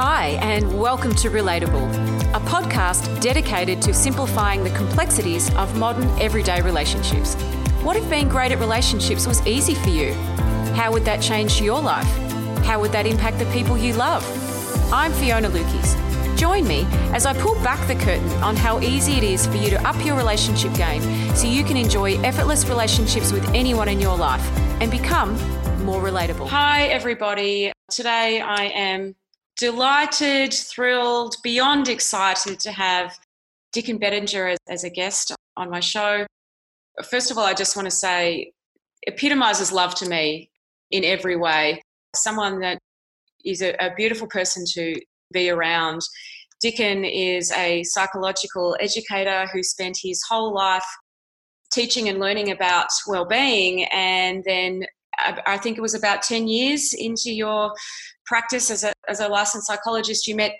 Hi, and welcome to Relatable, a podcast dedicated to simplifying the complexities of modern everyday relationships. What if being great at relationships was easy for you? How would that change your life? How would that impact the people you love? I'm Fiona Lukes. Join me as I pull back the curtain on how easy it is for you to up your relationship game so you can enjoy effortless relationships with anyone in your life and become more relatable. Hi, everybody. Today I am delighted, thrilled, beyond excited to have Dicken Bettinger as, as a guest on my show. First of all, I just want to say, epitomizes love to me in every way. Someone that is a, a beautiful person to be around. Dickon is a psychological educator who spent his whole life teaching and learning about well-being and then uh, I think it was about 10 years into your practice as a, as a licensed psychologist, you met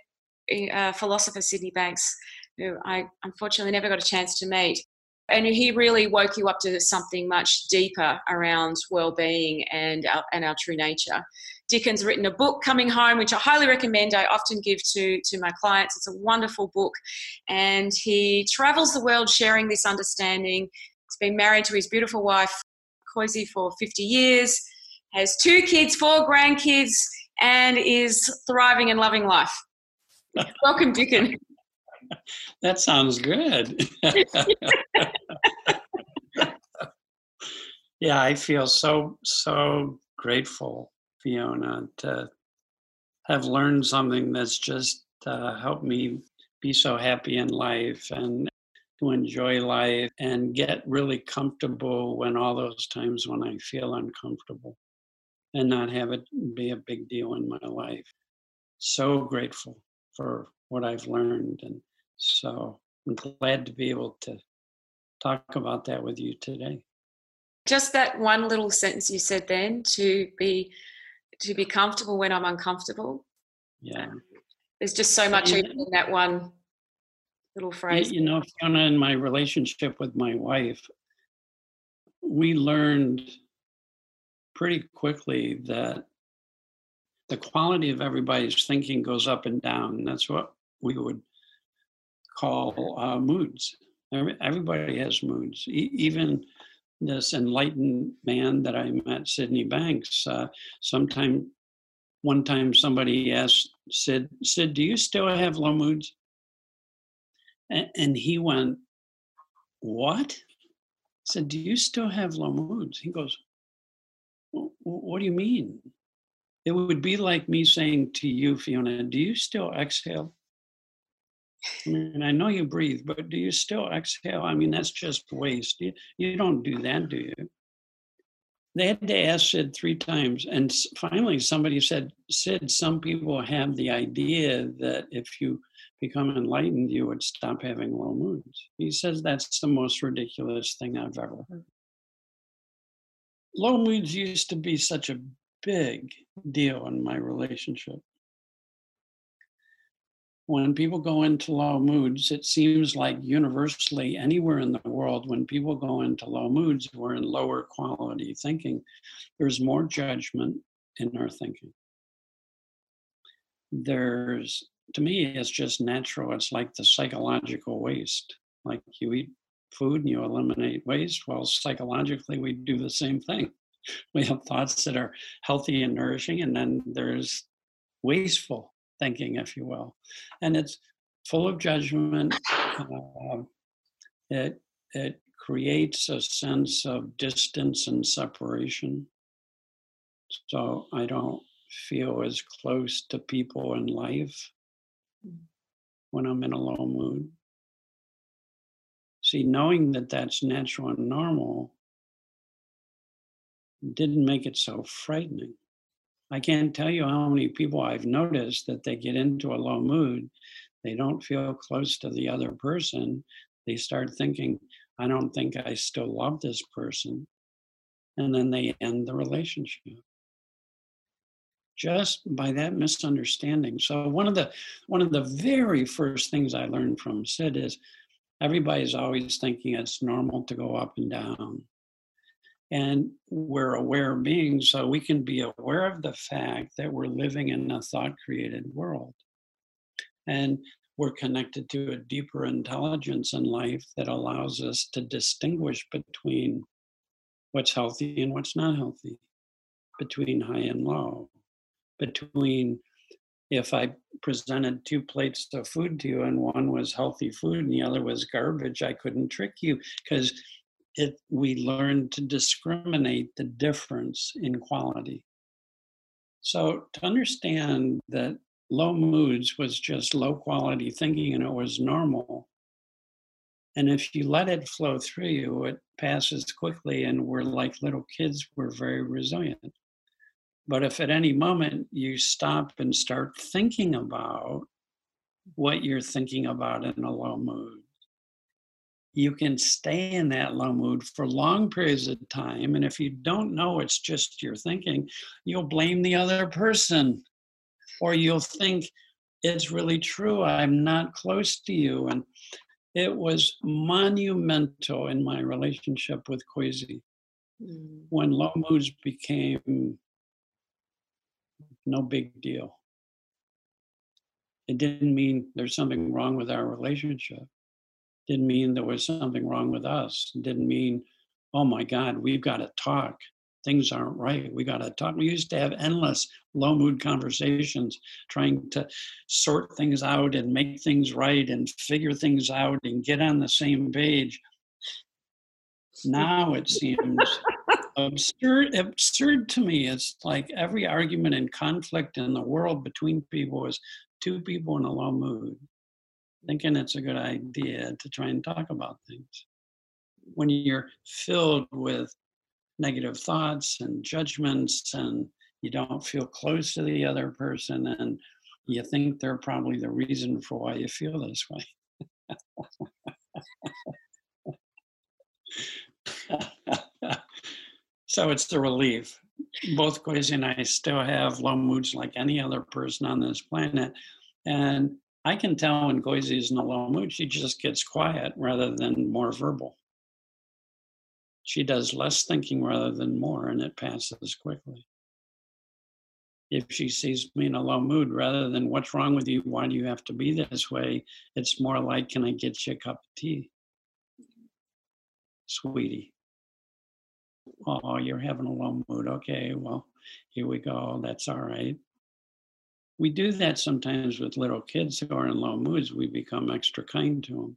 uh, philosopher Sydney Banks, who I unfortunately never got a chance to meet. And he really woke you up to something much deeper around well-being and our, and our true nature. Dicken's written a book, Coming Home, which I highly recommend. I often give to, to my clients. It's a wonderful book. And he travels the world sharing this understanding. He's been married to his beautiful wife, Kwesi, for 50 years, has two kids, four grandkids, and is thriving and loving life. Welcome, Dicken. That sounds good. yeah, I feel so so grateful, Fiona, to have learned something that's just uh, helped me be so happy in life and to enjoy life and get really comfortable when all those times when I feel uncomfortable and not have it be a big deal in my life. So grateful for what I've learned. And so I'm glad to be able to talk about that with you today. Just that one little sentence you said then to be to be comfortable when I'm uncomfortable. Yeah. Uh, there's just so much yeah. in that one little phrase. You know, Fiona, in my relationship with my wife, we learned pretty quickly that the quality of everybody's thinking goes up and down. That's what we would call uh, moods. Everybody has moods. E- even this enlightened man that I met, Sydney Banks, uh, sometime, one time somebody asked Sid, Sid, do you still have low moods? And, and he went, what? I said, do you still have low moods? He goes, what do you mean? It would be like me saying to you, Fiona, do you still exhale? I mean, I know you breathe, but do you still exhale? I mean, that's just waste. You, you don't do that, do you? They had to ask Sid three times. And finally, somebody said, Sid, some people have the idea that if you become enlightened, you would stop having low moods. He says that's the most ridiculous thing I've ever heard low moods used to be such a big deal in my relationship. When people go into low moods, it seems like universally anywhere in the world, when people go into low moods, we're in lower quality thinking. There's more judgment in our thinking. There's, to me, it's just natural. It's like the psychological waste. Like you eat food and you eliminate waste. Well, psychologically, we do the same thing. We have thoughts that are healthy and nourishing, and then there's wasteful thinking, if you will. And it's full of judgment. Uh, it, it creates a sense of distance and separation. So I don't feel as close to people in life mm. when I'm in a low mood. See, knowing that that's natural and normal didn't make it so frightening. I can't tell you how many people I've noticed that they get into a low mood, they don't feel close to the other person. They start thinking, I don't think I still love this person. And then they end the relationship just by that misunderstanding. So one of the one of the very first things I learned from Sid is everybody's always thinking it's normal to go up and down. And we're aware beings, so we can be aware of the fact that we're living in a thought created world. And we're connected to a deeper intelligence in life that allows us to distinguish between what's healthy and what's not healthy, between high and low, between if I presented two plates of food to you and one was healthy food and the other was garbage, I couldn't trick you because it we learned to discriminate the difference in quality. So to understand that low moods was just low quality thinking and it was normal. And if you let it flow through you, it passes quickly and we're like little kids, we're very resilient. But if at any moment you stop and start thinking about what you're thinking about in a low mood, you can stay in that low mood for long periods of time. And if you don't know it's just your thinking, you'll blame the other person or you'll think it's really true. I'm not close to you. And it was monumental in my relationship with Kwesi mm. when low moods became no big deal. It didn't mean there's something wrong with our relationship. Didn't mean there was something wrong with us. Didn't mean, oh my God, we've got to talk. Things aren't right. We got to talk. We used to have endless low mood conversations trying to sort things out and make things right and figure things out and get on the same page. Now it seems absurd absurd to me. It's like every argument and conflict in the world between people is two people in a low mood thinking it's a good idea to try and talk about things. When you're filled with negative thoughts and judgments and you don't feel close to the other person and you think they're probably the reason for why you feel this way So it's the relief. Both Kwesi and I still have low moods like any other person on this planet. And I can tell when Kwesi is in a low mood, she just gets quiet rather than more verbal. She does less thinking rather than more, and it passes quickly. If she sees me in a low mood, rather than what's wrong with you, why do you have to be this way, it's more like, can I get you a cup of tea? Sweetie oh, you're having a low mood. Okay, well, here we go. That's all right. We do that sometimes with little kids who are in low moods. We become extra kind to them.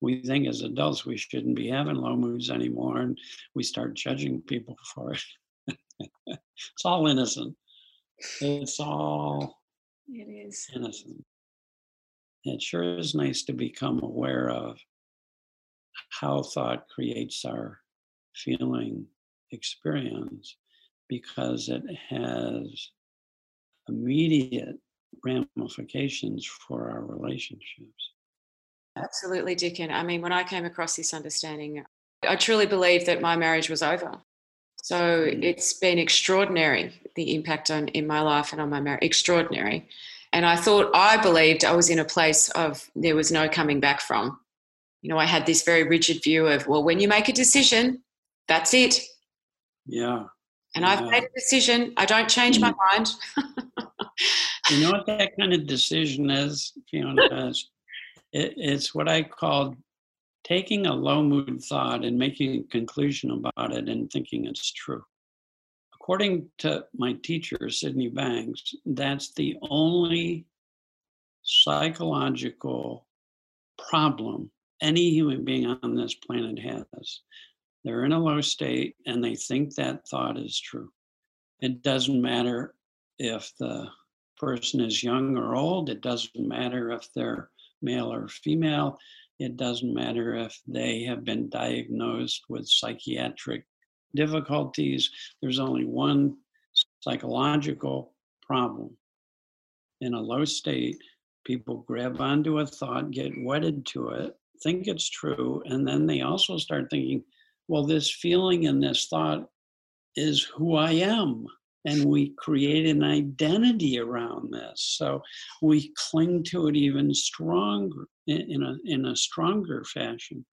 We think as adults we shouldn't be having low moods anymore, and we start judging people for it. it's all innocent. It's all it is innocent. It sure is nice to become aware of how thought creates our feeling experience because it has immediate ramifications for our relationships. Absolutely, Dicken. I mean, when I came across this understanding, I truly believed that my marriage was over. So mm. it's been extraordinary, the impact on in my life and on my marriage, extraordinary. And I thought, I believed I was in a place of there was no coming back from. You know, I had this very rigid view of, well, when you make a decision, that's it. Yeah. And yeah. I've made a decision. I don't change my hmm. mind. you know what that kind of decision is, Fiona? Is it, it's what I call taking a low mood thought and making a conclusion about it and thinking it's true. According to my teacher, Sydney Banks, that's the only psychological problem any human being on this planet has they're in a low state and they think that thought is true. It doesn't matter if the person is young or old, it doesn't matter if they're male or female, it doesn't matter if they have been diagnosed with psychiatric difficulties. There's only one psychological problem. In a low state, people grab onto a thought, get wedded to it, think it's true, and then they also start thinking, well, this feeling and this thought is who I am. And we create an identity around this. So we cling to it even stronger in a, in a stronger fashion.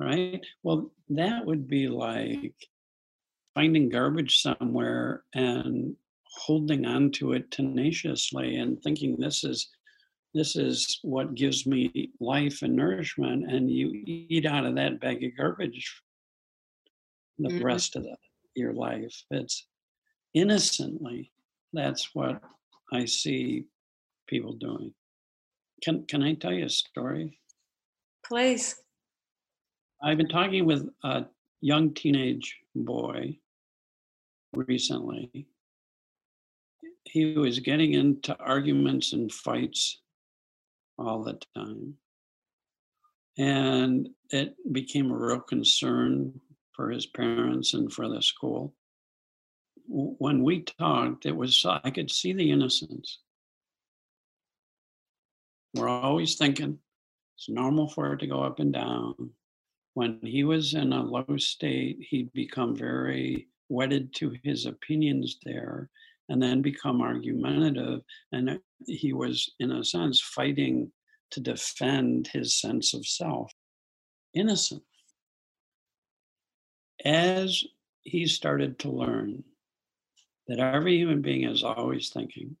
Right? Well, that would be like finding garbage somewhere and holding on to it tenaciously and thinking this is this is what gives me life and nourishment and you eat out of that bag of garbage the mm-hmm. rest of the, your life. It's innocently that's what i see people doing. Can can i tell you a story? Please. I've been talking with a young teenage boy recently. He was getting into arguments and fights all the time. And it became a real concern for his parents and for the school. When we talked, it was, I could see the innocence. We're always thinking it's normal for it to go up and down. When he was in a low state, he'd become very wedded to his opinions there and then become argumentative. And uh, he was, in a sense, fighting to defend his sense of self. Innocent. As he started to learn that every human being is always thinking,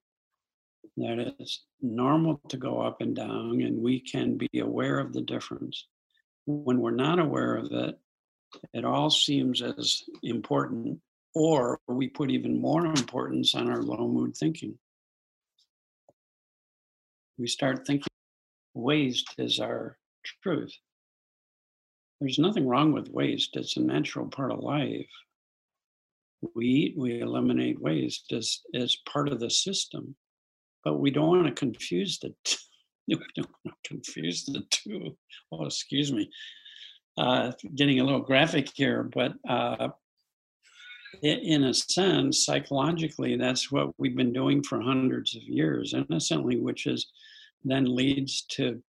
that it's normal to go up and down, and we can be aware of the difference. When we're not aware of it, it all seems as important or we put even more importance on our low mood thinking. We start thinking waste is our truth. There's nothing wrong with waste, it's a natural part of life. We eat, we eliminate waste as, as part of the system, but we don't want to confuse the two. we don't want to confuse the two. Oh, excuse me. Uh, getting a little graphic here, but uh, in a sense, psychologically, that's what we've been doing for hundreds of years, innocently, which is then leads to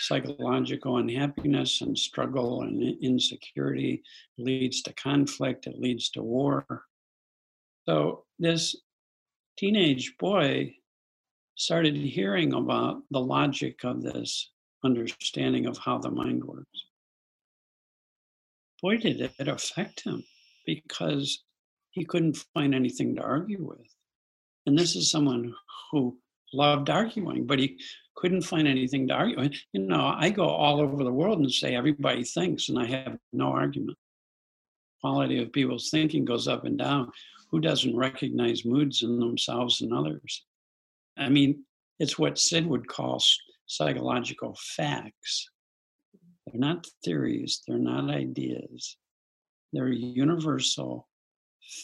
psychological unhappiness and struggle and insecurity, leads to conflict, it leads to war. So this teenage boy started hearing about the logic of this understanding of how the mind works. Boy, did it affect him because he couldn't find anything to argue with. And this is someone who loved arguing, but he couldn't find anything to argue. You know, I go all over the world and say everybody thinks, and I have no argument. Quality of people's thinking goes up and down. Who doesn't recognize moods in themselves and others? I mean, it's what Sid would call psychological facts. They're not theories, they're not ideas. They're universal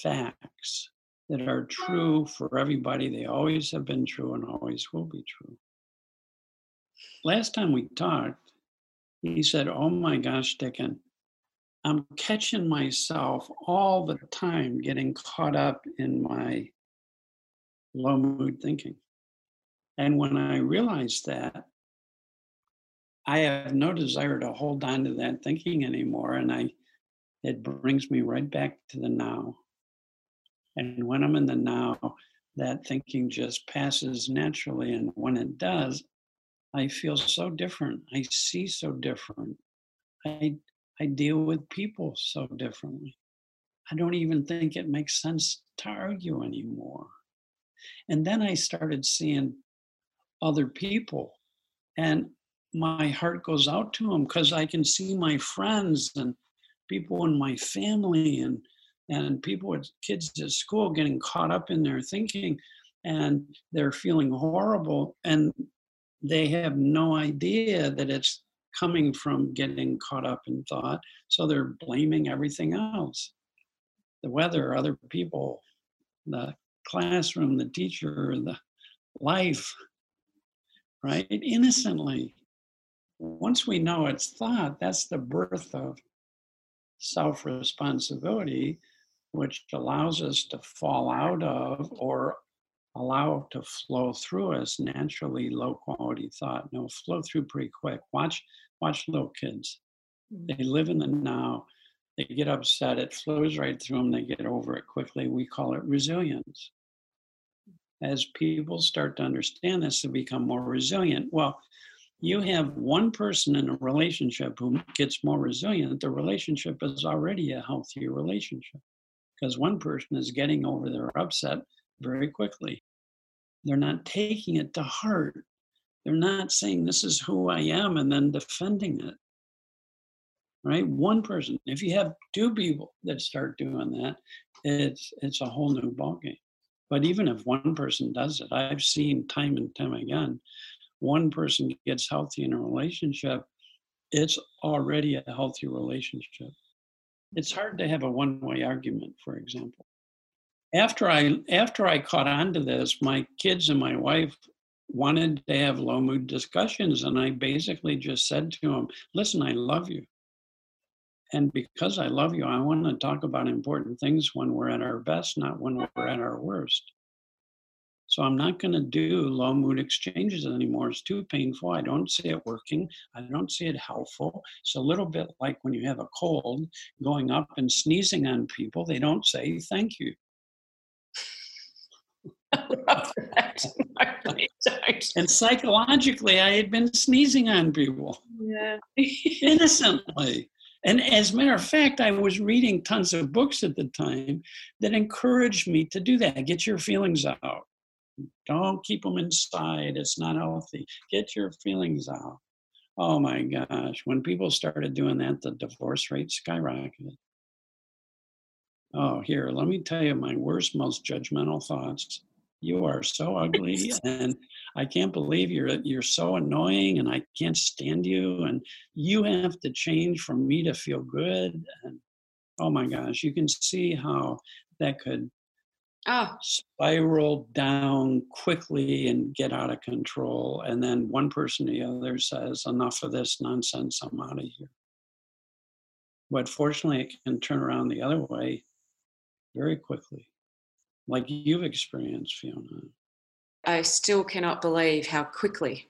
facts that are mm. true for everybody. They always have been true and always will be true. Last time we talked, he said, Oh my gosh, Dicken, I'm catching myself all the time getting caught up in my low mood thinking. And when I realized that, I have no desire to hold on to that thinking anymore. And I it brings me right back to the now. And when I'm in the now, that thinking just passes naturally. And when it does, I feel so different. I see so different. I, I deal with people so differently. I don't even think it makes sense to argue anymore. And then I started seeing other people, and my heart goes out to them because I can see my friends and people in my family and and people with kids at school getting caught up in their thinking and they're feeling horrible and they have no idea that it's coming from getting caught up in thought. So they're blaming everything else the weather other people the classroom the teacher the life right? Innocently. Once we know it's thought that's the birth of self responsibility, which allows us to fall out of or allow to flow through us naturally low quality thought. No, flow through pretty quick. Watch, watch little kids. Mm. They live in the now. They get upset. It flows right through them. They get over it quickly. We call it resilience. As people start to understand this, they become more resilient. Well, you have one person in a relationship who gets more resilient, the relationship is already a healthier relationship because one person is getting over their upset very quickly. They're not taking it to heart. They're not saying, This is who I am, and then defending it. Right? One person. If you have two people that start doing that, it's it's a whole new ballgame. But even if one person does it, I've seen time and time again, one person gets healthy in a relationship, it's already a healthy relationship. It's hard to have a one-way argument, for example. After I after I caught on to this, my kids and my wife wanted to have low mood discussions, and I basically just said to them, "Listen, I love you, and because I love you, I want to talk about important things when we're at our best, not when we're at our worst." So I'm not going to do low mood exchanges anymore. It's too painful. I don't see it working. I don't see it helpful. It's a little bit like when you have a cold, going up and sneezing on people. They don't say thank you. and psychologically, I had been sneezing on people. Yeah. innocently. And as a matter of fact, I was reading tons of books at the time that encouraged me to do that. Get your feelings out. Don't keep them inside. It's not healthy. Get your feelings out. Oh my gosh. When people started doing that, the divorce rate skyrocketed. Oh, here, let me tell you my worst, most judgmental thoughts. You are so ugly, and I can't believe you're you're so annoying, and I can't stand you, and you have to change for me to feel good. And oh my gosh, you can see how that could Ah. oh. spiral down quickly and get out of control. And then one person or the other says, Enough of this nonsense, I'm out of here. But fortunately, it can turn around the other way very quickly, like you've experienced, Fiona. I still cannot believe how quickly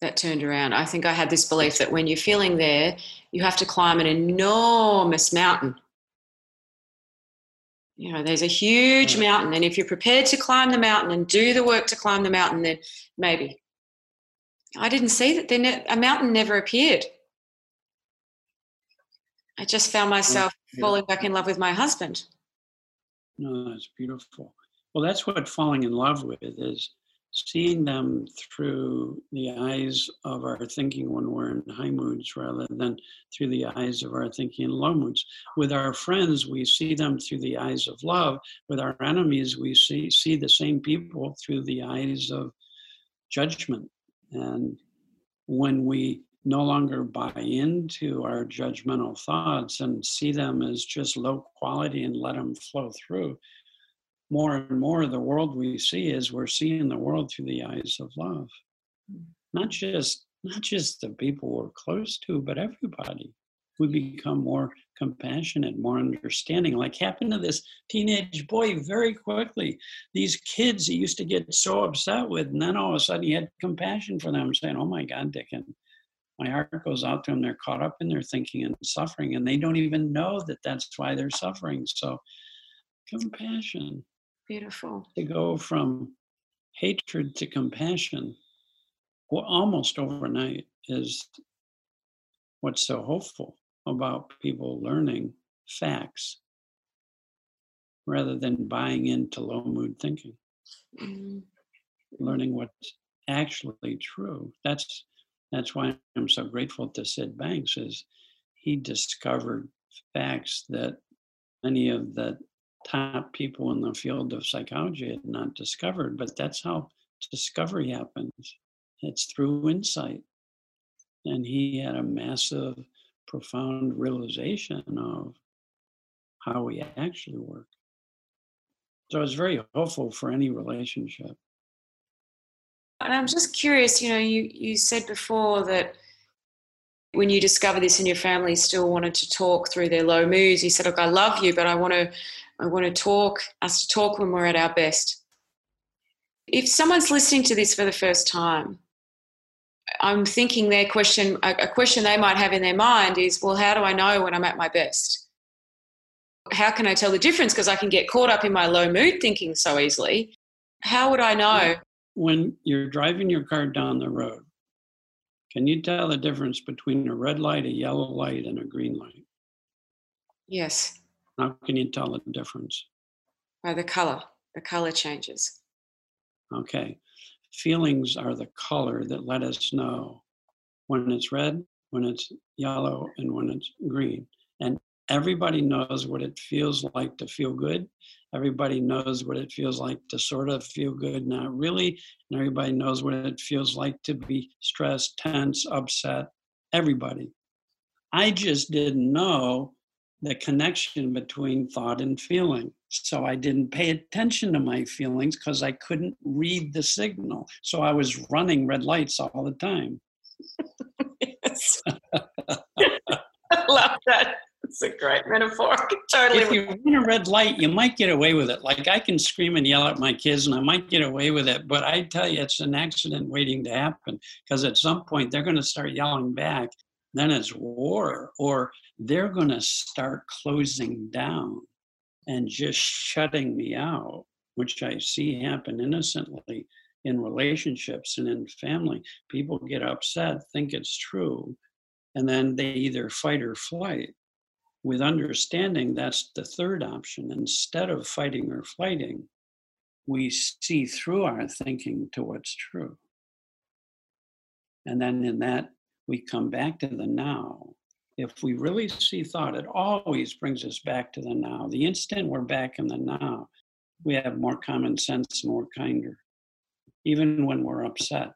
that turned around. I think I had this belief that when you're feeling there, you have to climb an enormous mountain you know there's a huge mm. mountain and if you're prepared to climb the mountain and do the work to climb the mountain then maybe. I didn't see that then a mountain never appeared. I just found myself yeah. falling back in love with my husband. No that's beautiful. Well that's what falling in love with is seeing them through the eyes of our thinking when we're in high moods rather than through the eyes of our thinking in low moods. With our friends, we see them through the eyes of love. With our enemies, we see, see the same people through the eyes of judgment. And when we no longer buy into our judgmental thoughts and see them as just low quality and let them flow through, more and more of the world we see is we're seeing the world through the eyes of love. Hmm. not just not just the people we're close to but everybody. We become more compassionate more understanding. Like happened to this teenage boy very quickly. These kids he used to get so upset with and then all of a sudden he had compassion for them saying oh my god dicken my heart goes out to them they're caught up in their thinking and suffering and they don't even know that that's why they're suffering. So compassion Beautiful. To go from hatred to compassion, well, almost overnight, is what's so hopeful about people learning facts rather than buying into low mood thinking. Mm-hmm. Learning what's actually true. That's that's why I'm so grateful to Sid Banks is he discovered facts that many of the top people in the field of psychology had not discovered, but that's how discovery happens. It's through insight. And he had a massive, profound realization of how we actually work. So it's very hopeful for any relationship. And I'm just curious, you know, you, you said before that when you discover this and your family still wanted to talk through their low moods, you said, Look, I love you, but I want to I want to talk, us to talk when we're at our best. If someone's listening to this for the first time, I'm thinking their question, a question they might have in their mind is, well, how do I know when I'm at my best? How can I tell the difference? Because I can get caught up in my low mood thinking so easily. How would I know? When you're driving your car down the road, can you tell the difference between a red light, a yellow light, and a green light? Yes. How can you tell the difference? By the color. The color changes. Okay. Feelings are the color that let us know when it's red, when it's yellow, and when it's green. And everybody knows what it feels like to feel good. Everybody knows what it feels like to sort of feel good, not really. And everybody knows what it feels like to be stressed, tense, upset. Everybody. I just didn't know the connection between thought and feeling. So I didn't pay attention to my feelings because I couldn't read the signal. So I was running red lights all the time. yes. I love that. It's a great metaphor. Totally. If you run a red light, you might get away with it. Like I can scream and yell at my kids, and I might get away with it. But I tell you, it's an accident waiting to happen because at some point they're going to start yelling back. Then it's war, or they're going to start closing down and just shutting me out, which I see happen innocently in relationships and in family. People get upset, think it's true, and then they either fight or flight. With understanding, that's the third option. Instead of fighting or flighting, we see through our thinking to what's true. And then in that, we come back to the now. If we really see thought, it always brings us back to the now. The instant we're back in the now, we have more common sense we're kinder. Even when we're upset,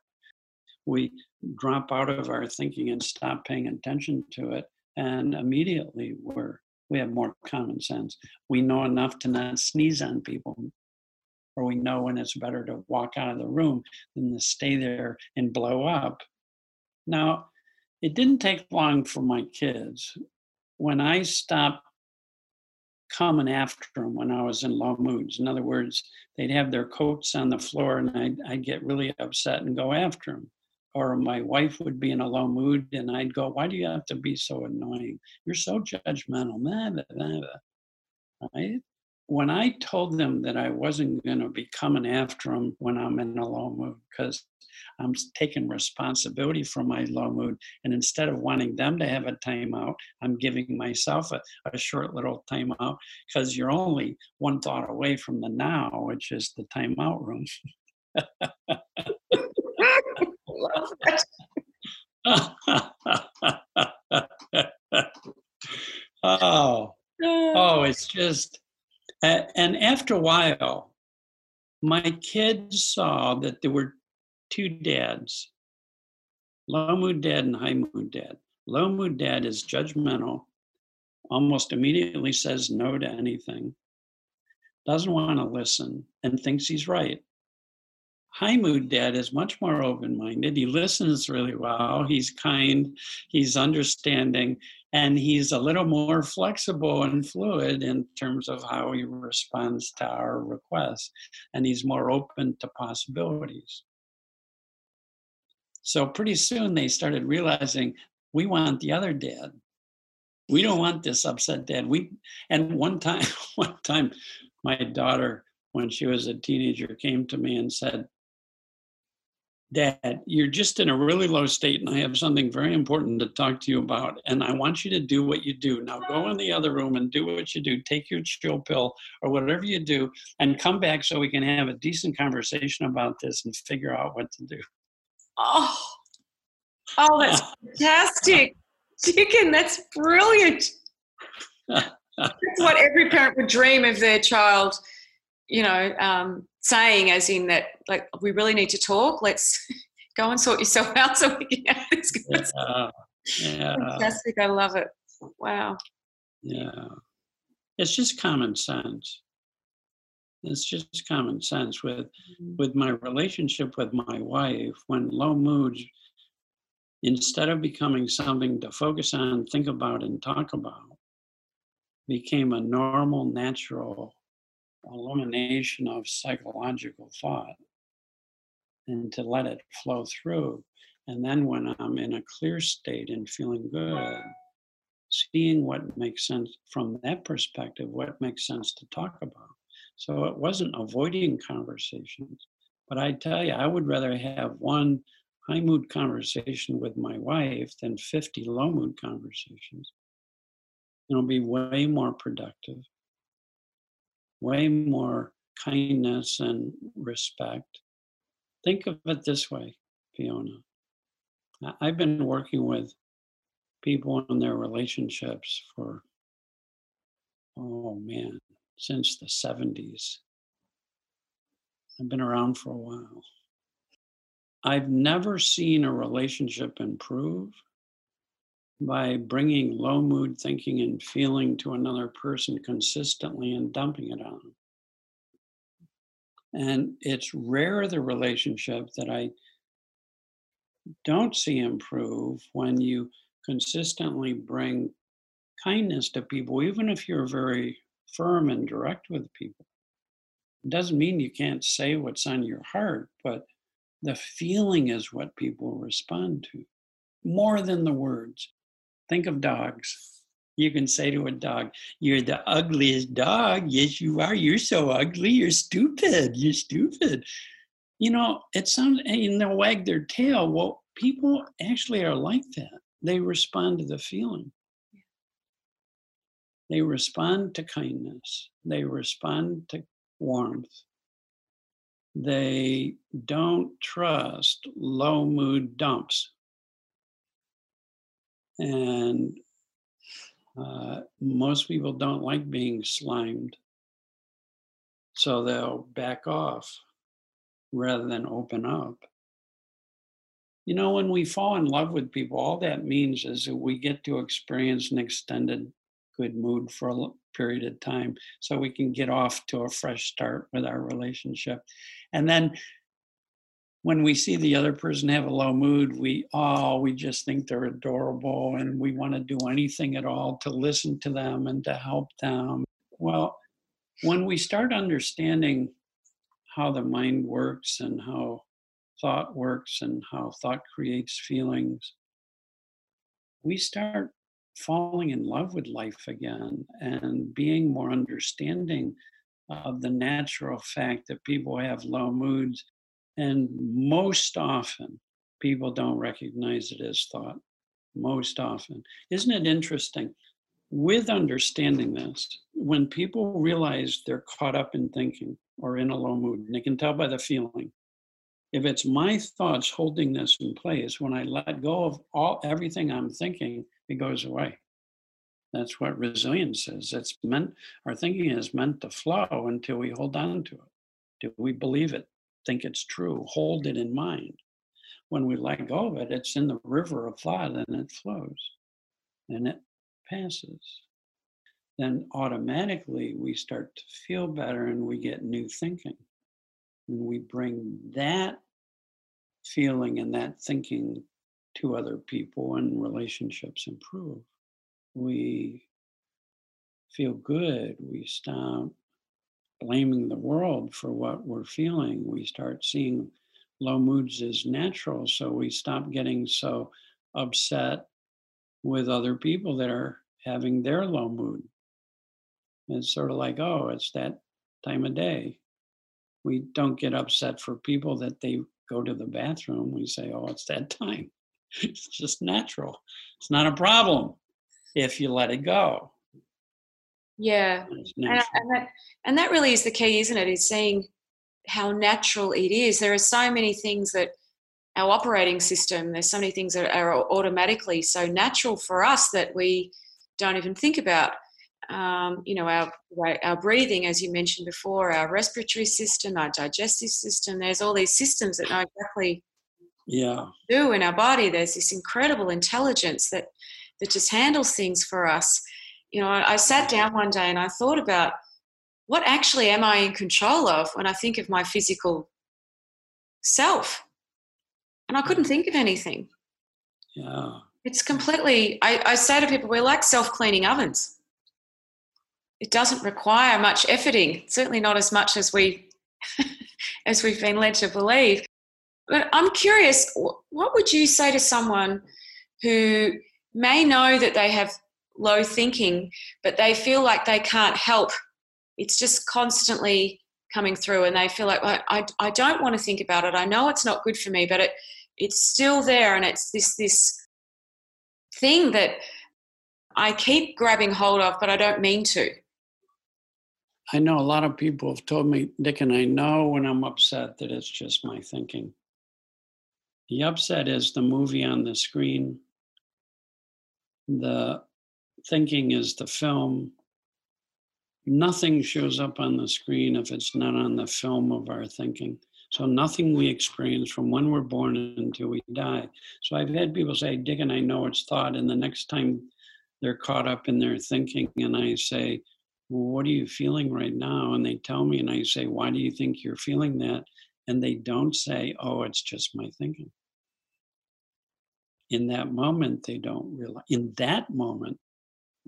we drop out of our thinking and stop paying attention to it, and immediately we're we have more common sense. We know enough to not sneeze on people, or we know when it's better to walk out of the room than to stay there and blow up. Now, it didn't take long for my kids. When I stopped coming after them when I was in low moods, in other words, they'd have their coats on the floor and I'd, I'd get really upset and go after them. Or my wife would be in a low mood and I'd go, Why do you have to be so annoying? You're so judgmental. Blah, blah, blah, right? When I told them that I wasn't going to be coming after them when I'm in a low mood, because I'm taking responsibility for my low mood. And instead of wanting them to have a timeout, I'm giving myself a, a short little timeout because you're only one thought away from the now, which is the timeout room. oh, oh, it's just, and after a while, my kids saw that there were two dads low mood dad and high mood dad. Low mood dad is judgmental, almost immediately says no to anything, doesn't want to listen, and thinks he's right. High mood dad is much more open minded. He listens really well. He's kind. He's understanding. And he's a little more flexible and fluid in terms of how he responds to our requests. And he's more open to possibilities. So pretty soon they started realizing we want the other dad. We don't want this upset dad. We and one time, one time, my daughter, when she was a teenager, came to me and said, Dad, you're just in a really low state, and I have something very important to talk to you about. And I want you to do what you do. Now go in the other room and do what you do. Take your chill pill or whatever you do, and come back so we can have a decent conversation about this and figure out what to do. Oh, oh, that's fantastic. Dicken, that's brilliant. that's what every parent would dream of their child, you know, um, saying, as in that, like, we really need to talk. Let's go and sort yourself out so we can have this conversation. Yeah. yeah. Fantastic. I love it. Wow. Yeah. It's just common sense. It's just common sense with mm-hmm. with my relationship with my wife. When low moods, instead of becoming something to focus on, think about, and talk about, became a normal, natural elimination of psychological thought, and to let it flow through. And then when I'm in a clear state and feeling good, seeing what makes sense from that perspective, what makes sense to talk about. So it wasn't avoiding conversations. But I tell you, I would rather have one high mood conversation with my wife than 50 low mood conversations. It'll be way more productive, way more kindness and respect. Think of it this way, Fiona. I've been working with people in their relationships for, oh man, since the 70s. I've been around for a while. I've never seen a relationship improve by bringing low mood thinking and feeling to another person consistently and dumping it on them. And it's rare the relationship that I don't see improve when you consistently bring kindness to people, even if you're very firm and direct with people. It doesn't mean you can't say what's on your heart, but the feeling is what people respond to more than the words. Think of dogs. You can say to a dog, You're the ugliest dog. Yes, you are. You're so ugly. You're stupid. You're stupid. You know, it sounds, and they'll wag their tail. Well, people actually are like that. They respond to the feeling. They respond to kindness. They respond to warmth. They don't trust low mood dumps. And uh, most people don't like being slimed. So they'll back off rather than open up. You know, when we fall in love with people, all that means is that we get to experience an extended good mood for a period of time so we can get off to a fresh start with our relationship. And then when we see the other person have a low mood, we oh, we just think they're adorable and we want to do anything at all to listen to them and to help them. Well, when we start understanding how the mind works and how thought works and how thought creates feelings, we start falling in love with life again and being more understanding of the natural fact that people have low moods and most often, people don't recognize it as thought. Most often. Isn't it interesting? With understanding this, when people realize they're caught up in thinking or in a low mood, and they can tell by the feeling, if it's my thoughts holding this in place, when I let go of all everything I'm thinking, it goes away. That's what resilience is. It's meant our thinking is meant to flow until we hold on to it. Do we believe it? Think it's true, hold it in mind. When we let go of it, it's in the river of thought and it flows and it passes. Then automatically we start to feel better and we get new thinking. And we bring that feeling and that thinking to other people and relationships improve. We feel good. We stop blaming the world for what we're feeling. We start seeing low moods as natural. So we stop getting so upset with other people that are having their low mood. It's sort of like, oh, it's that time of day. We don't get upset for people that they go to the bathroom. We say, oh, it's that time. It's just natural. It's not a problem if you let it go. Yeah, and, and, that and that really is the key, isn't it? Is seeing how natural it is. There are so many things that our operating system. There's so many things that are automatically so natural for us that we don't even think about. Um, you know, our our breathing, as you mentioned before, our respiratory system, our digestive system. There's all these systems that know exactly yeah do in our body. There's this incredible intelligence that that just handles things for us you know, I, I sat down one day and I thought about what actually am I in control of when I think of my physical self? And I couldn't think of anything. Yeah. It's completely, I, I say to people, we're like self cleaning ovens. It doesn't require much efforting, certainly not as much as we as we've been led to believe. But I'm curious, what would you say to someone who may know that they have low thinking, but they feel like they can't help. It's just constantly coming through, and they feel like I, I, I don't want to think about it. I know it's not good for me, but it it's still there, and it's this this thing that I keep grabbing hold of, but I don't mean to. I know a lot of people have told me, Dick, and I know when I'm upset that it's just my thinking. The upset is the movie on the screen. The thinking is the film. Nothing shows up on the screen if it's not on the film of our thinking. So nothing we experience from when we're born until we die. So I've had people say, Dick, and I know it's thought, and the next time they're caught up in their thinking, and I say, well, what are you feeling right now? And they tell me, and I say, why do you think you're feeling that? And they don't say, oh, it's just my thinking. In that moment, they don't realize, in that moment,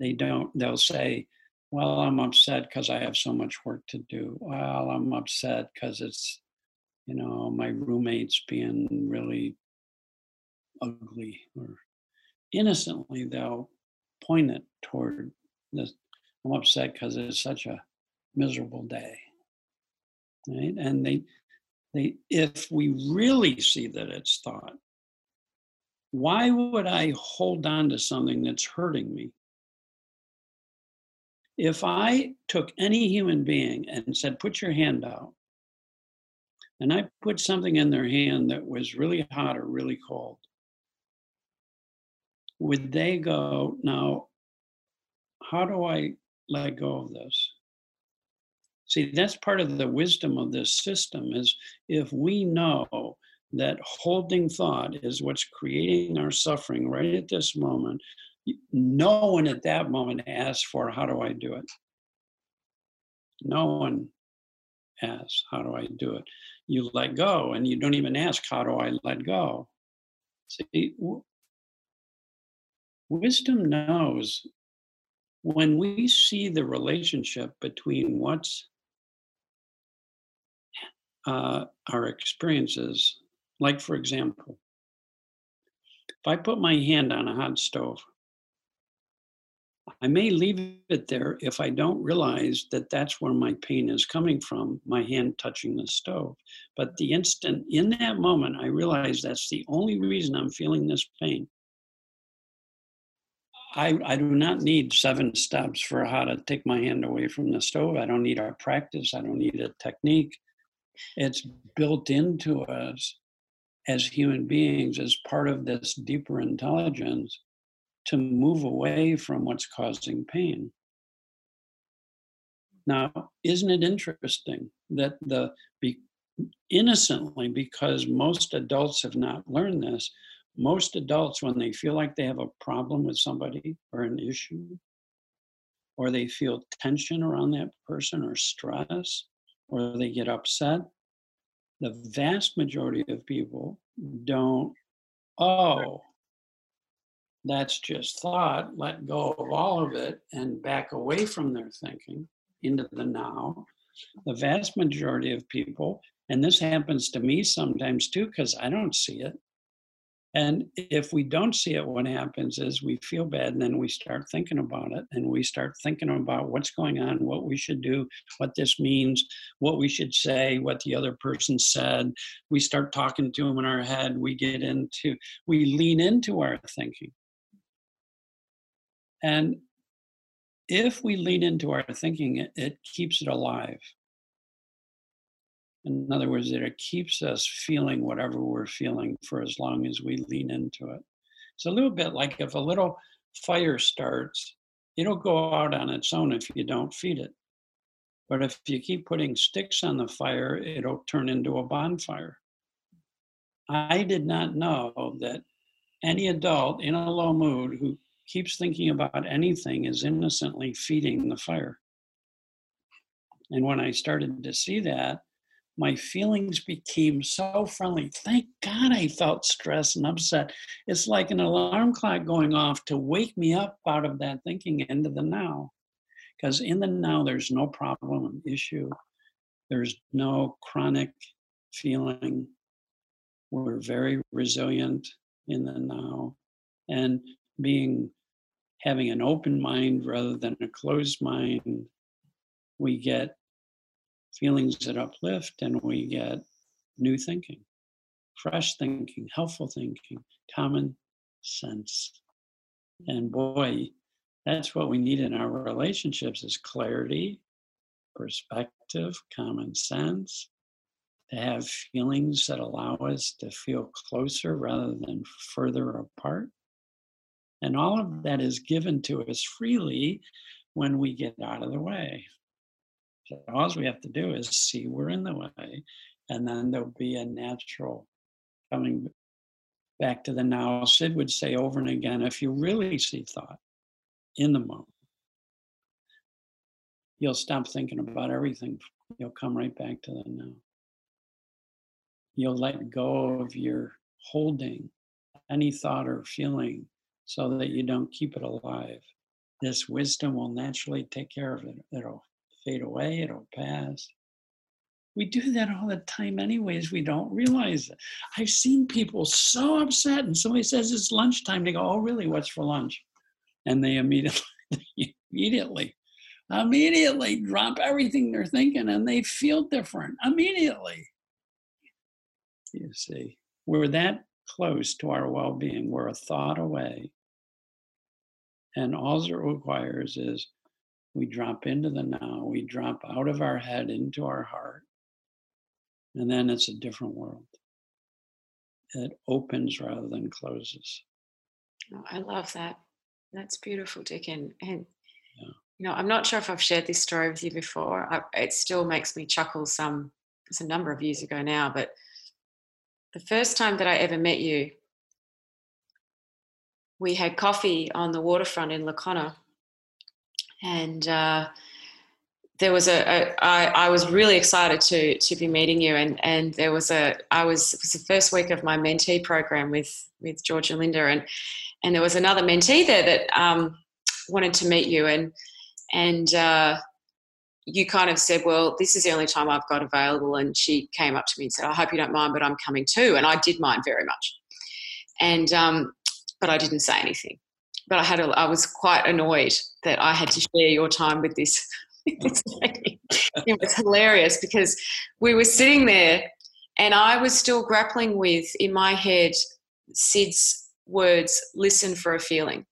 they don't, they'll say, well, I'm upset because I have so much work to do. Well, I'm upset because it's, you know, my roommate's being really ugly or innocently they'll point it toward this I'm upset because it's such a miserable day. Right? And they they if we really see that it's thought, why would I hold on to something that's hurting me? If I took any human being and said, put your hand out, and I put something in their hand that was really hot or really cold, would they go, now, how do I let go of this. See, that's part of the wisdom of this system is if we know that holding thought is what's creating our suffering right at this moment, no one at that moment asks for how do I do it? No one asks, how do I do it? You let go and you don't even ask, how do I let go? See, wisdom knows when we see the relationship between what's uh, our experiences, like for example, if I put my hand on a hot stove, I may leave it there if I don't realize that that's where my pain is coming from, my hand touching the stove. But the instant in that moment, I realize that's the only reason I'm feeling this pain. I, I do not need seven steps for how to take my hand away from the stove. I don't need a practice. I don't need a technique. It's built into us as human beings as part of this deeper intelligence to move away from what's causing pain. Now, isn't it interesting that the be, innocently, because most adults have not learned this, most adults, when they feel like they have a problem with somebody or an issue, or they feel tension around that person or stress, or they get upset, the vast majority of people don't, oh, that's just thought, let go of all of it and back away from their thinking into the now. The vast majority of people, and this happens to me sometimes too, because I don't see it. And if we don't see it, what happens is we feel bad and then we start thinking about it and we start thinking about what's going on, what we should do, what this means, what we should say, what the other person said. We start talking to them in our head. We get into, we lean into our thinking. And if we lean into our thinking, it, it keeps it alive. In other words, it keeps us feeling whatever we're feeling for as long as we lean into it. It's a little bit like if a little fire starts, it'll go out on its own if you don't feed it. But if you keep putting sticks on the fire, it'll turn into a bonfire. I did not know that any adult in a low mood who keeps thinking about anything is innocently feeding the fire. And when I started to see that, my feelings became so friendly. Thank God I felt stressed and upset. It's like an alarm clock going off to wake me up out of that thinking into the now. Because in the now, there's no problem, issue, there's no chronic feeling. We're very resilient in the now. And being having an open mind rather than a closed mind, we get feelings that uplift, and we get new thinking, fresh thinking, helpful thinking, common sense. And boy, that's what we need in our relationships is clarity perspective, common sense, to have feelings that allow us to feel closer rather than further apart. And all of that is given to us freely when we get out of the way. So all we have to do is see we're in the way, and then there'll be a natural coming back to the now. Sid would say over and again if you really see thought in the moment, you'll stop thinking about everything. You'll come right back to the now. You'll let go of your holding any thought or feeling so that you don't keep it alive. This wisdom will naturally take care of it. It'll fade away, it'll pass. We do that all the time, anyways. We don't realize it. I've seen people so upset, and somebody says it's lunchtime. They go, "Oh, really? What's for lunch?" And they immediately, immediately, immediately drop everything they're thinking, and they feel different immediately. You see, we're that close to our well-being. We're a thought away, and all it requires is we drop into the now. We drop out of our head into our heart and then it's a different world. It opens rather than closes. Oh, I love that. That's beautiful, Dick. And, and yeah. you know, I'm not sure if I've shared this story with you before. I, it still makes me chuckle. Some it's a number of years ago now, but the first time that I ever met you, we had coffee on the waterfront in La Conner, and uh, there was a, a I, I was really excited to to be meeting you. And and there was a I was it was the first week of my mentee program with with George and Linda. And and there was another mentee there that um, wanted to meet you. And and uh, you kind of said well this is the only time I've got available and she came up to me and said I hope you don't mind but I'm coming too and I did mind very much and um, but I didn't say anything but I had a, I was quite annoyed that I had to share your time with this it was hilarious because we were sitting there and I was still grappling with in my head Sid's words, listen for a feeling.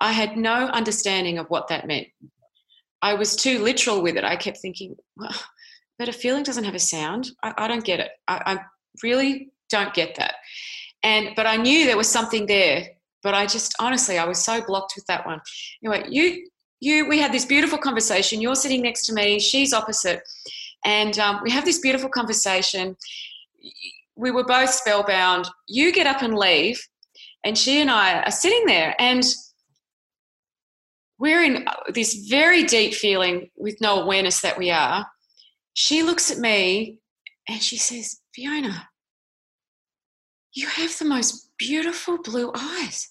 I had no understanding of what that meant. I was too literal with it. I kept thinking, well, but a feeling doesn't have a sound. I, I don't get it. I, I really don't get that. And but I knew there was something there. But I just honestly, I was so blocked with that one. Anyway, you you we had this beautiful conversation you're sitting next to me she's opposite and um, we have this beautiful conversation we were both spellbound you get up and leave and she and i are sitting there and we're in this very deep feeling with no awareness that we are she looks at me and she says fiona you have the most beautiful blue eyes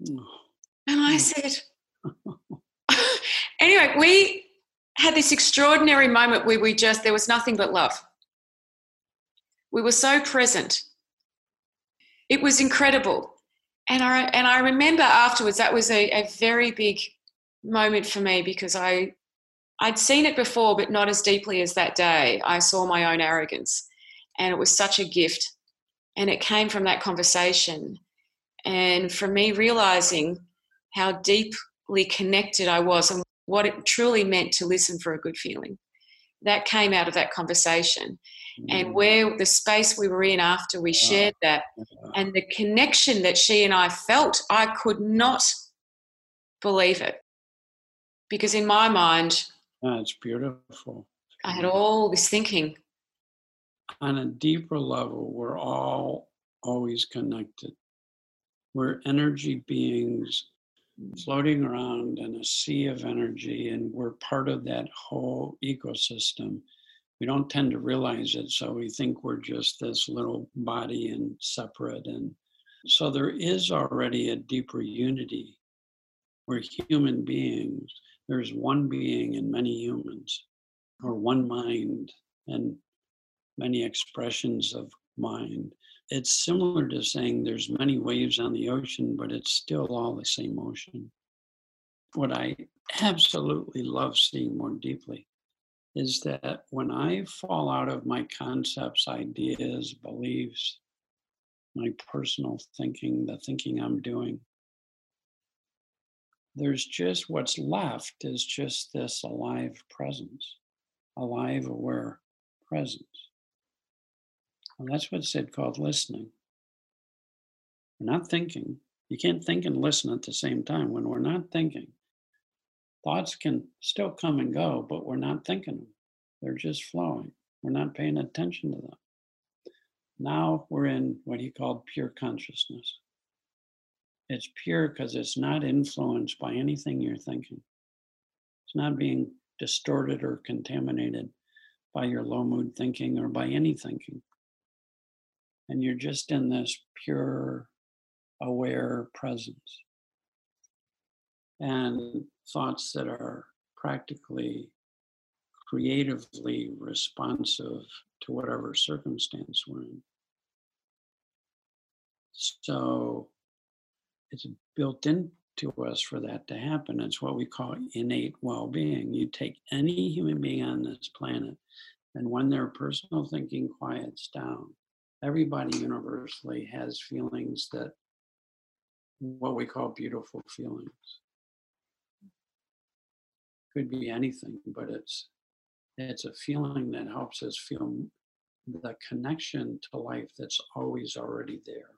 and i said anyway, we had this extraordinary moment where we just, there was nothing but love. We were so present. It was incredible. And I, and I remember afterwards, that was a, a very big moment for me because I, I'd seen it before, but not as deeply as that day. I saw my own arrogance, and it was such a gift. And it came from that conversation. And from me realizing how deeply connected I was and what it truly meant to listen for a good feeling. That came out of that conversation. And mm. where the space we were in after we shared that and the connection that she and I felt, I could not believe it. Because in my mind, that's beautiful. I had all this thinking. On a deeper level, we're all always connected. We're energy beings floating around in a sea of energy, and we're part of that whole ecosystem. We don't tend to realize it, so we think we're just this little body and separate. And so there is already a deeper unity. We're human beings. There's one being in many humans, or one mind, and many expressions of mind it's similar to saying there's many waves on the ocean, but it's still all the same ocean. What I absolutely love seeing more deeply is that when I fall out of my concepts, ideas, beliefs, my personal thinking, the thinking I'm doing, there's just what's left is just this alive presence. alive, aware presence. And that's what's Sid called listening. We're not thinking. You can't think and listen at the same time. When we're not thinking, thoughts can still come and go, but we're not thinking them. They're just flowing. We're not paying attention to them. Now we're in what he called pure consciousness. It's pure because it's not influenced by anything you're thinking. It's not being distorted or contaminated by your low mood thinking or by any thinking. And you're just in this pure, aware presence. And thoughts that are practically creatively responsive to whatever circumstance we're in. So it's built into us for that to happen. It's what we call innate well being. You take any human being on this planet, and when their personal thinking quiets down, everybody universally has feelings that what we call beautiful feelings. Could be anything, but it's it's a feeling that helps us feel the connection to life that's always already there.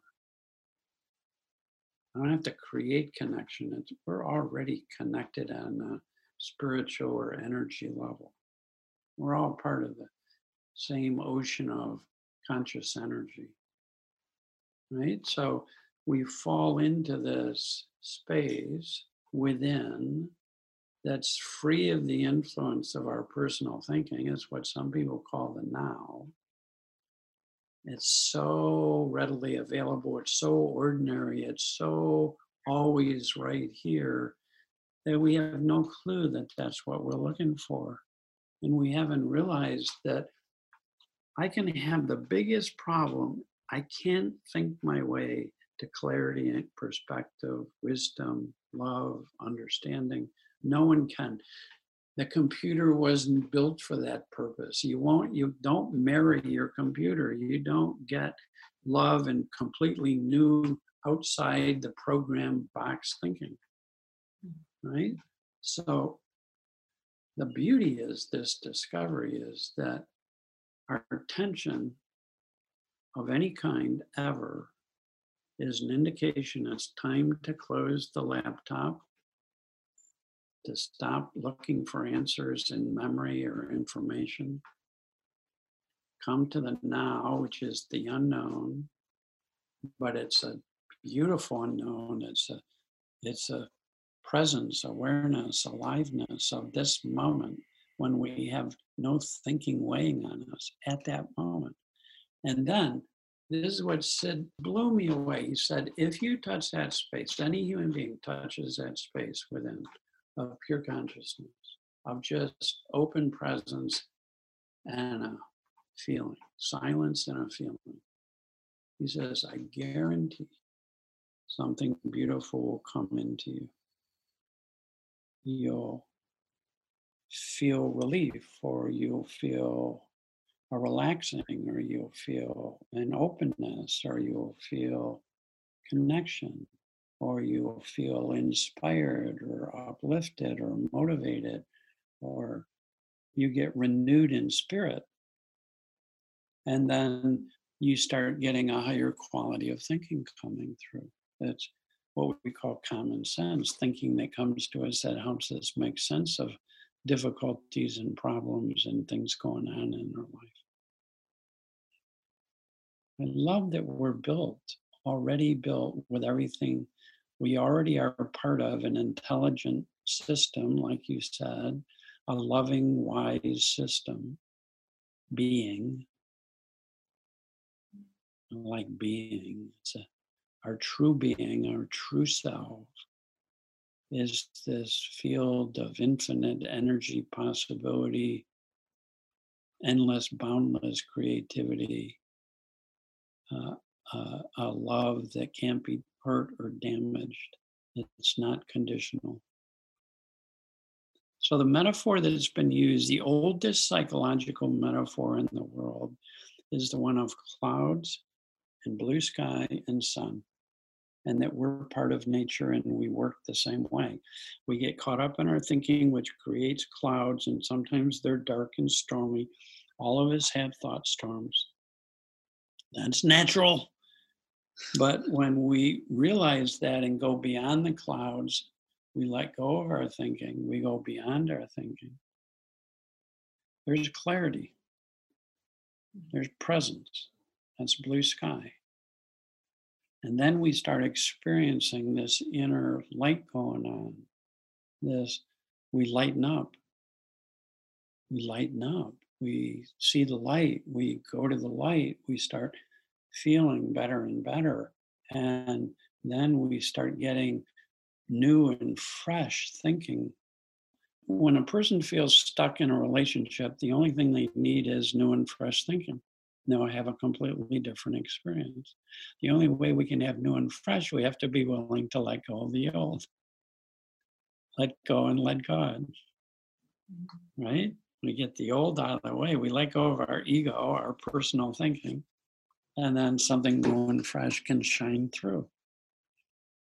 I don't have to create connection. It's, we're already connected on a spiritual or energy level. We're all part of the same ocean of conscious energy. Right? So we fall into this space within that's free of the influence of our personal thinking. It's what some people call the now. It's so readily available. It's so ordinary. It's so always right here that we have no clue that that's what we're looking for. And we haven't realized that I can have the biggest problem. I can't think my way to clarity and perspective, wisdom, love, understanding. No one can the computer wasn't built for that purpose you won't you don't marry your computer you don't get love and completely new outside the program box thinking right so the beauty is this discovery is that our attention of any kind ever is an indication it's time to close the laptop to stop looking for answers in memory or information. Come to the now, which is the unknown, but it's a beautiful unknown. It's a it's a presence, awareness, aliveness of this moment when we have no thinking weighing on us at that moment. And then this is what Sid blew me away. He said, if you touch that space, any human being touches that space within of pure consciousness, of just open presence and a feeling, silence and a feeling. He says, I guarantee something beautiful will come into you. You'll feel relief, or you'll feel a relaxing, or you'll feel an openness, or you'll feel connection, or you'll feel inspired or uplifted or motivated, or you get renewed in spirit. And then you start getting a higher quality of thinking coming through. That's what we call common sense, thinking that comes to us that helps us make sense of difficulties and problems and things going on in our life. I love that we're built, already built with everything we already are part of an intelligent system, like you said, a loving, wise system, being, like being. It's a, our true being, our true self, is this field of infinite energy, possibility, endless, boundless creativity, uh, uh, a love that can't be hurt or damaged. It's not conditional. So, the metaphor that has been used, the oldest psychological metaphor in the world, is the one of clouds and blue sky and sun. And that we're part of nature and we work the same way. We get caught up in our thinking, which creates clouds, and sometimes they're dark and stormy. All of us have thought storms. That's natural. But when we realize that and go beyond the clouds, we let go of our thinking, we go beyond our thinking. There's clarity, there's presence. That's blue sky. And then we start experiencing this inner light going on. This, we lighten up. We lighten up. We see the light. We go to the light. We start feeling better and better. And then we start getting new and fresh thinking. When a person feels stuck in a relationship, the only thing they need is new and fresh thinking now I have a completely different experience. The only way we can have new and fresh, we have to be willing to let go of the old. Let go and let God. Mm-hmm. Right? We get the old out of the way. We let go of our ego, our personal thinking, and then something new and fresh can shine through.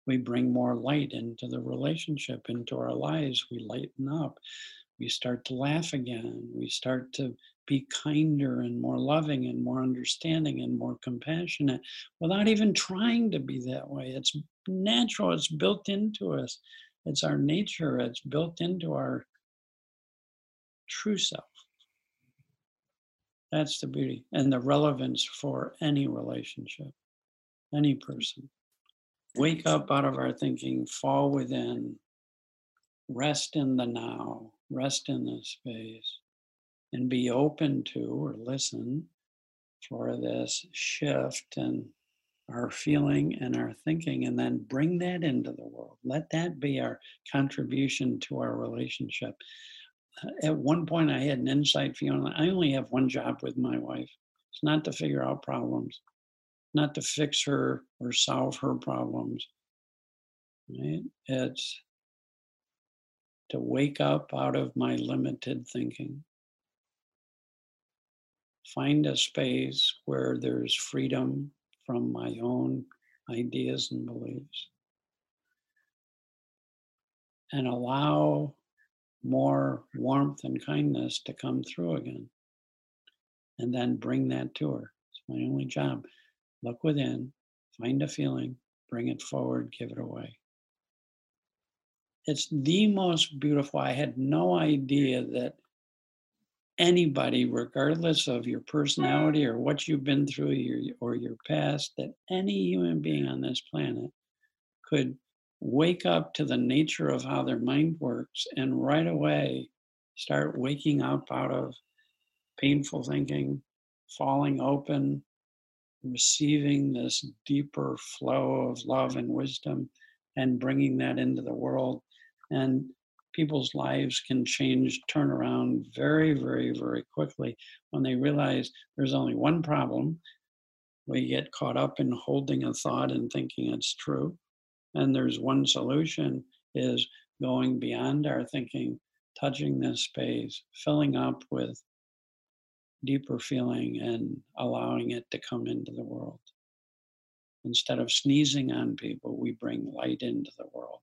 We bring more light into the relationship, into our lives. We lighten up. We start to laugh again. We start to be kinder and more loving and more understanding and more compassionate without even trying to be that way. It's natural, it's built into us, it's our nature, it's built into our true self. That's the beauty and the relevance for any relationship, any person. Wake up out of our thinking, fall within, rest in the now, rest in the space and be open to or listen for this shift and our feeling and our thinking, and then bring that into the world. Let that be our contribution to our relationship. Uh, at one point, I had an insight feeling I only have one job with my wife. It's not to figure out problems, not to fix her or solve her problems. Right? It's to wake up out of my limited thinking find a space where there's freedom from my own ideas and beliefs. And allow more warmth and kindness to come through again. And then bring that to her. It's my only job. Look within find a feeling bring it forward give it away. It's the most beautiful. I had no idea that anybody, regardless of your personality or what you've been through your, or your past, that any human being on this planet could wake up to the nature of how their mind works and right away start waking up out of painful thinking, falling open, receiving this deeper flow of love and wisdom and bringing that into the world. And people's lives can change, turn around very, very, very quickly when they realize there's only one problem. We get caught up in holding a thought and thinking it's true. And there's one solution is going beyond our thinking, touching this space, filling up with deeper feeling and allowing it to come into the world. Instead of sneezing on people, we bring light into the world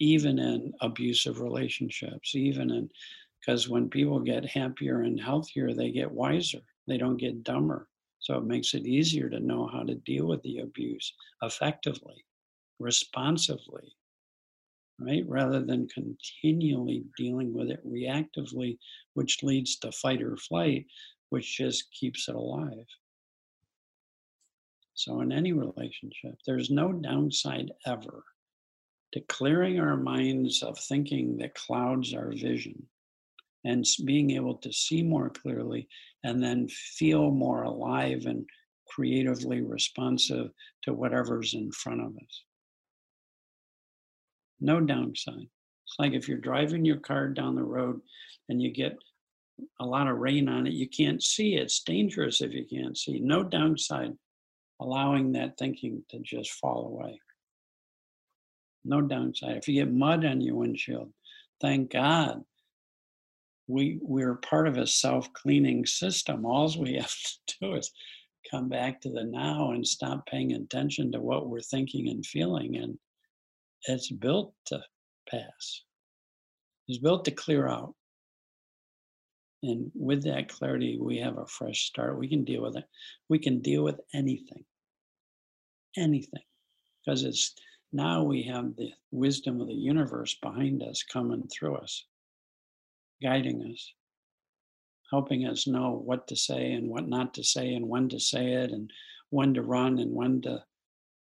even in abusive relationships, even in because when people get happier and healthier, they get wiser, they don't get dumber. So it makes it easier to know how to deal with the abuse effectively, responsively, right? Rather than continually dealing with it reactively, which leads to fight or flight, which just keeps it alive. So, in any relationship, there's no downside ever to clearing our minds of thinking that clouds our vision and being able to see more clearly and then feel more alive and creatively responsive to whatever's in front of us. No downside. It's like if you're driving your car down the road and you get a lot of rain on it, you can't see. It's dangerous if you can't see. No downside. Allowing that thinking to just fall away no downside. If you get mud on your windshield, thank God we we're part of a self-cleaning system. All we have to do is come back to the now and stop paying attention to what we're thinking and feeling. And it's built to pass, it's built to clear out. And with that clarity, we have a fresh start. We can deal with it. We can deal with anything, anything, because it's now we have the wisdom of the universe behind us coming through us, guiding us, helping us know what to say and what not to say, and when to say it, and when to run, and when to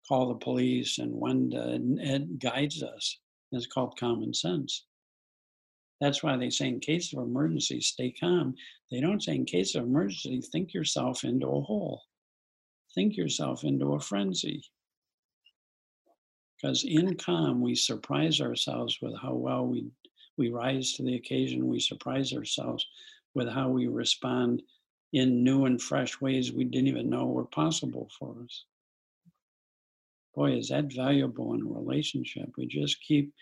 call the police, and when to, it guides us. It's called common sense. That's why they say in case of emergency, stay calm. They don't say in case of emergency, think yourself into a hole, think yourself into a frenzy. Because in calm, we surprise ourselves with how well we, we rise to the occasion. We surprise ourselves with how we respond in new and fresh ways we didn't even know were possible for us. Boy, is that valuable in a relationship. We just keep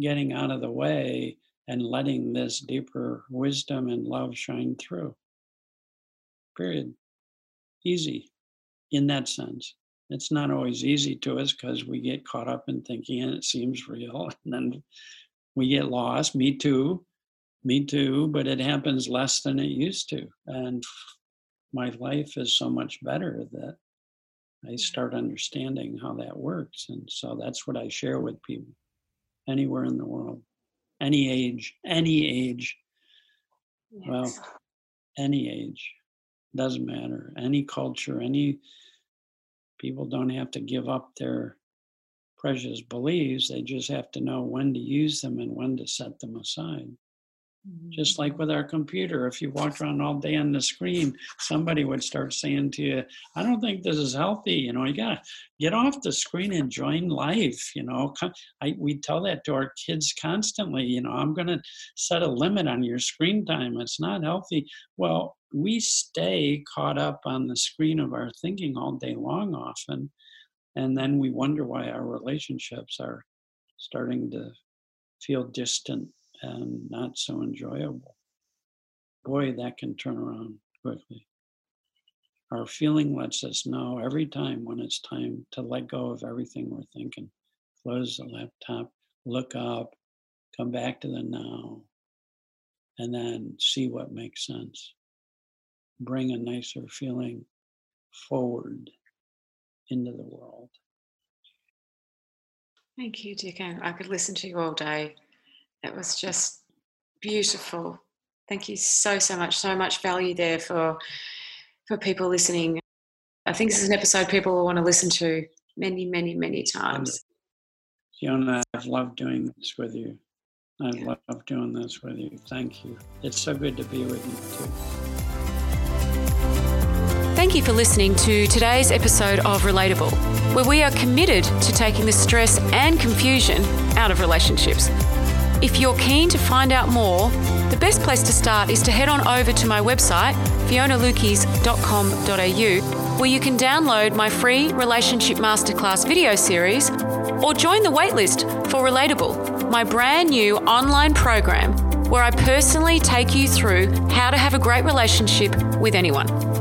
getting out of the way and letting this deeper wisdom and love shine through. Period. Easy in that sense. It's not always easy to us because we get caught up in thinking and it seems real. And then we get lost. Me too. Me too. But it happens less than it used to. And my life is so much better that I start understanding how that works. And so that's what I share with people anywhere in the world, any age, any age. Yes. Well, any age, doesn't matter, any culture, any people don't have to give up their precious beliefs. They just have to know when to use them and when to set them aside. Just like with our computer, if you walked around all day on the screen, somebody would start saying to you, I don't think this is healthy. You know, you got to get off the screen and join life. You know, I, we tell that to our kids constantly. You know, I'm going to set a limit on your screen time. It's not healthy. Well, we stay caught up on the screen of our thinking all day long often. And then we wonder why our relationships are starting to feel distant and not so enjoyable. Boy, that can turn around quickly. Our feeling lets us know every time when it's time to let go of everything we're thinking. Close the laptop, look up, come back to the now, and then see what makes sense. Bring a nicer feeling forward into the world. Thank you, Dick. I could listen to you all day. It was just beautiful. Thank you so so much. So much value there for for people listening. I think this is an episode people will want to listen to many, many, many times. Fiona, I've loved doing this with you. I've yeah. loved doing this with you. Thank you. It's so good to be with you too. Thank you for listening to today's episode of Relatable, where we are committed to taking the stress and confusion out of relationships. If you're keen to find out more, the best place to start is to head on over to my website, fionalukis.com.au, where you can download my free Relationship Masterclass video series or join the waitlist for Relatable, my brand new online program where I personally take you through how to have a great relationship with anyone.